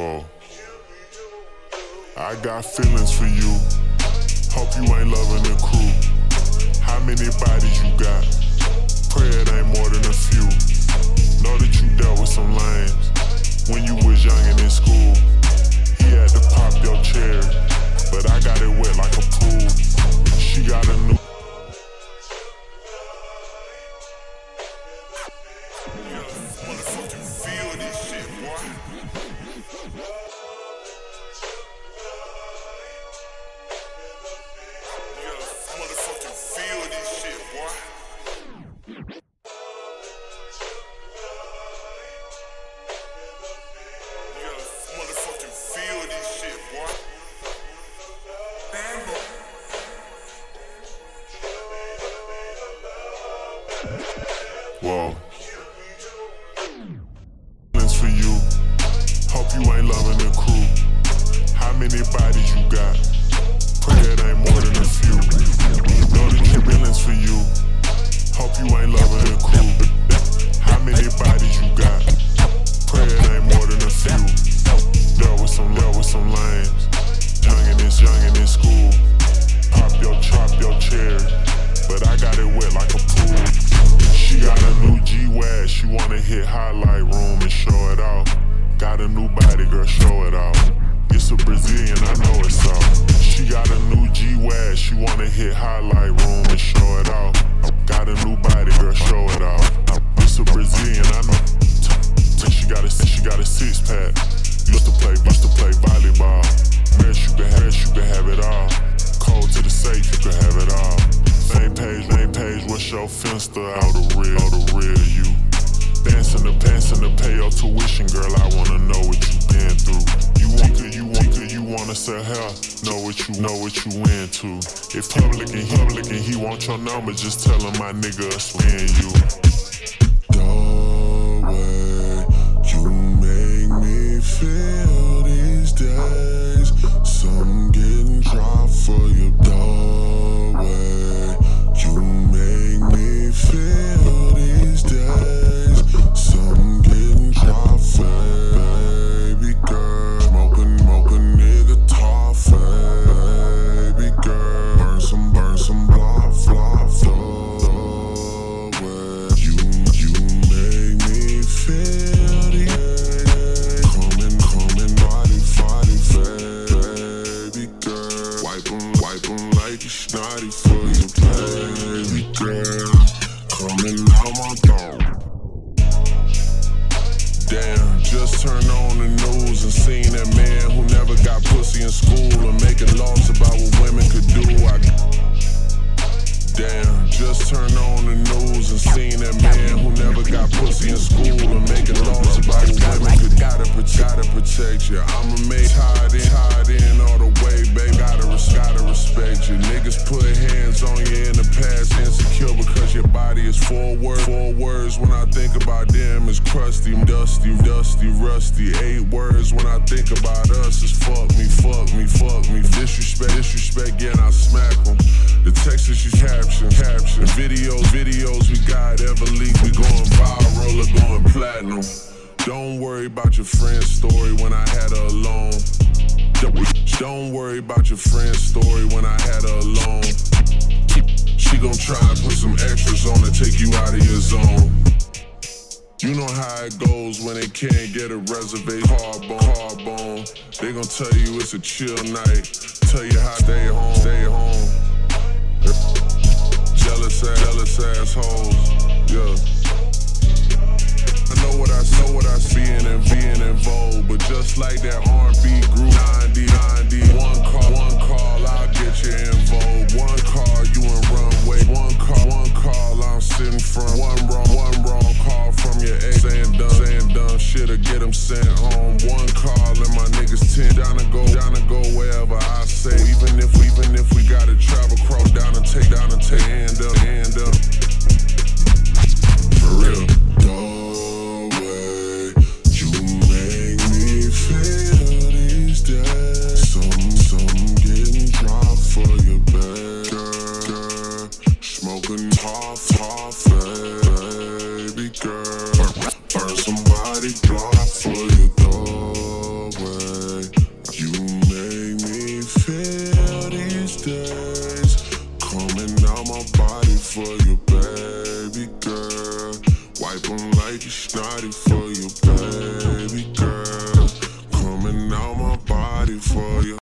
Whoa. I got feelings for you. Hope you ain't loving the crew. How many bodies you got? Pray it ain't more than a few. Know that you dealt with some lames Whoa. Feelings for you. Hope you ain't loving the crew. How many bodies you got? Hit highlight room and show it off. Got a new body, girl, show it off. It's a Brazilian, I know it's all. She got a new G-Wag, she wanna hit highlight room and show it off. Got a new body, girl, show it off. It's a Brazilian, I know. She got a she got a six pack. Used to play, used to play volleyball. Rest you can have, you can have it all. Cold to the safe, you can have it all. Same page, same page. What's your finster? All the your tuition, girl. I wanna know what you been through. You want to, you want to, you wanna sell hair. Know what you, know what you into. If public and public and he want your number, just tell him my nigga spin you. The way you make me feel just turned on the news and seen that man who never got pussy in school and making laws about what women could do. I Damn, just turned on the news and seen that man who never got pussy in school and making laws about what women could gotta protect, gotta protect you. I'ma make tied in, tied in all the way, babe. Gotta, gotta respect you. Niggas put hands on you in the past, body is four words. Four words when I think about them is crusty, dusty, dusty, rusty. Eight words when I think about us is fuck me, fuck me, fuck me. Disrespect, disrespect, yeah, and I them. The Texas you caption, caption. Videos, videos we got ever leak. We going viral or going platinum. Don't worry about your friend's story when I had her alone. Don't worry about your friend's story when I had her alone. She gon' try to put some extras on to take you out of your zone. You know how it goes when they can't get a reservation. Hardbone, hardbone. They gon' tell you it's a chill night. Tell you how stay home, stay home. Jealous ass, jealous assholes. Yeah. I know what I know what I see and being in vogue, but just like that R&B group Saying done, saying done shit'll get them sent home. One call and my niggas ten down and go, down and go wherever I say. Even if, even if we gotta travel cross down and take down and take hand up, hand up.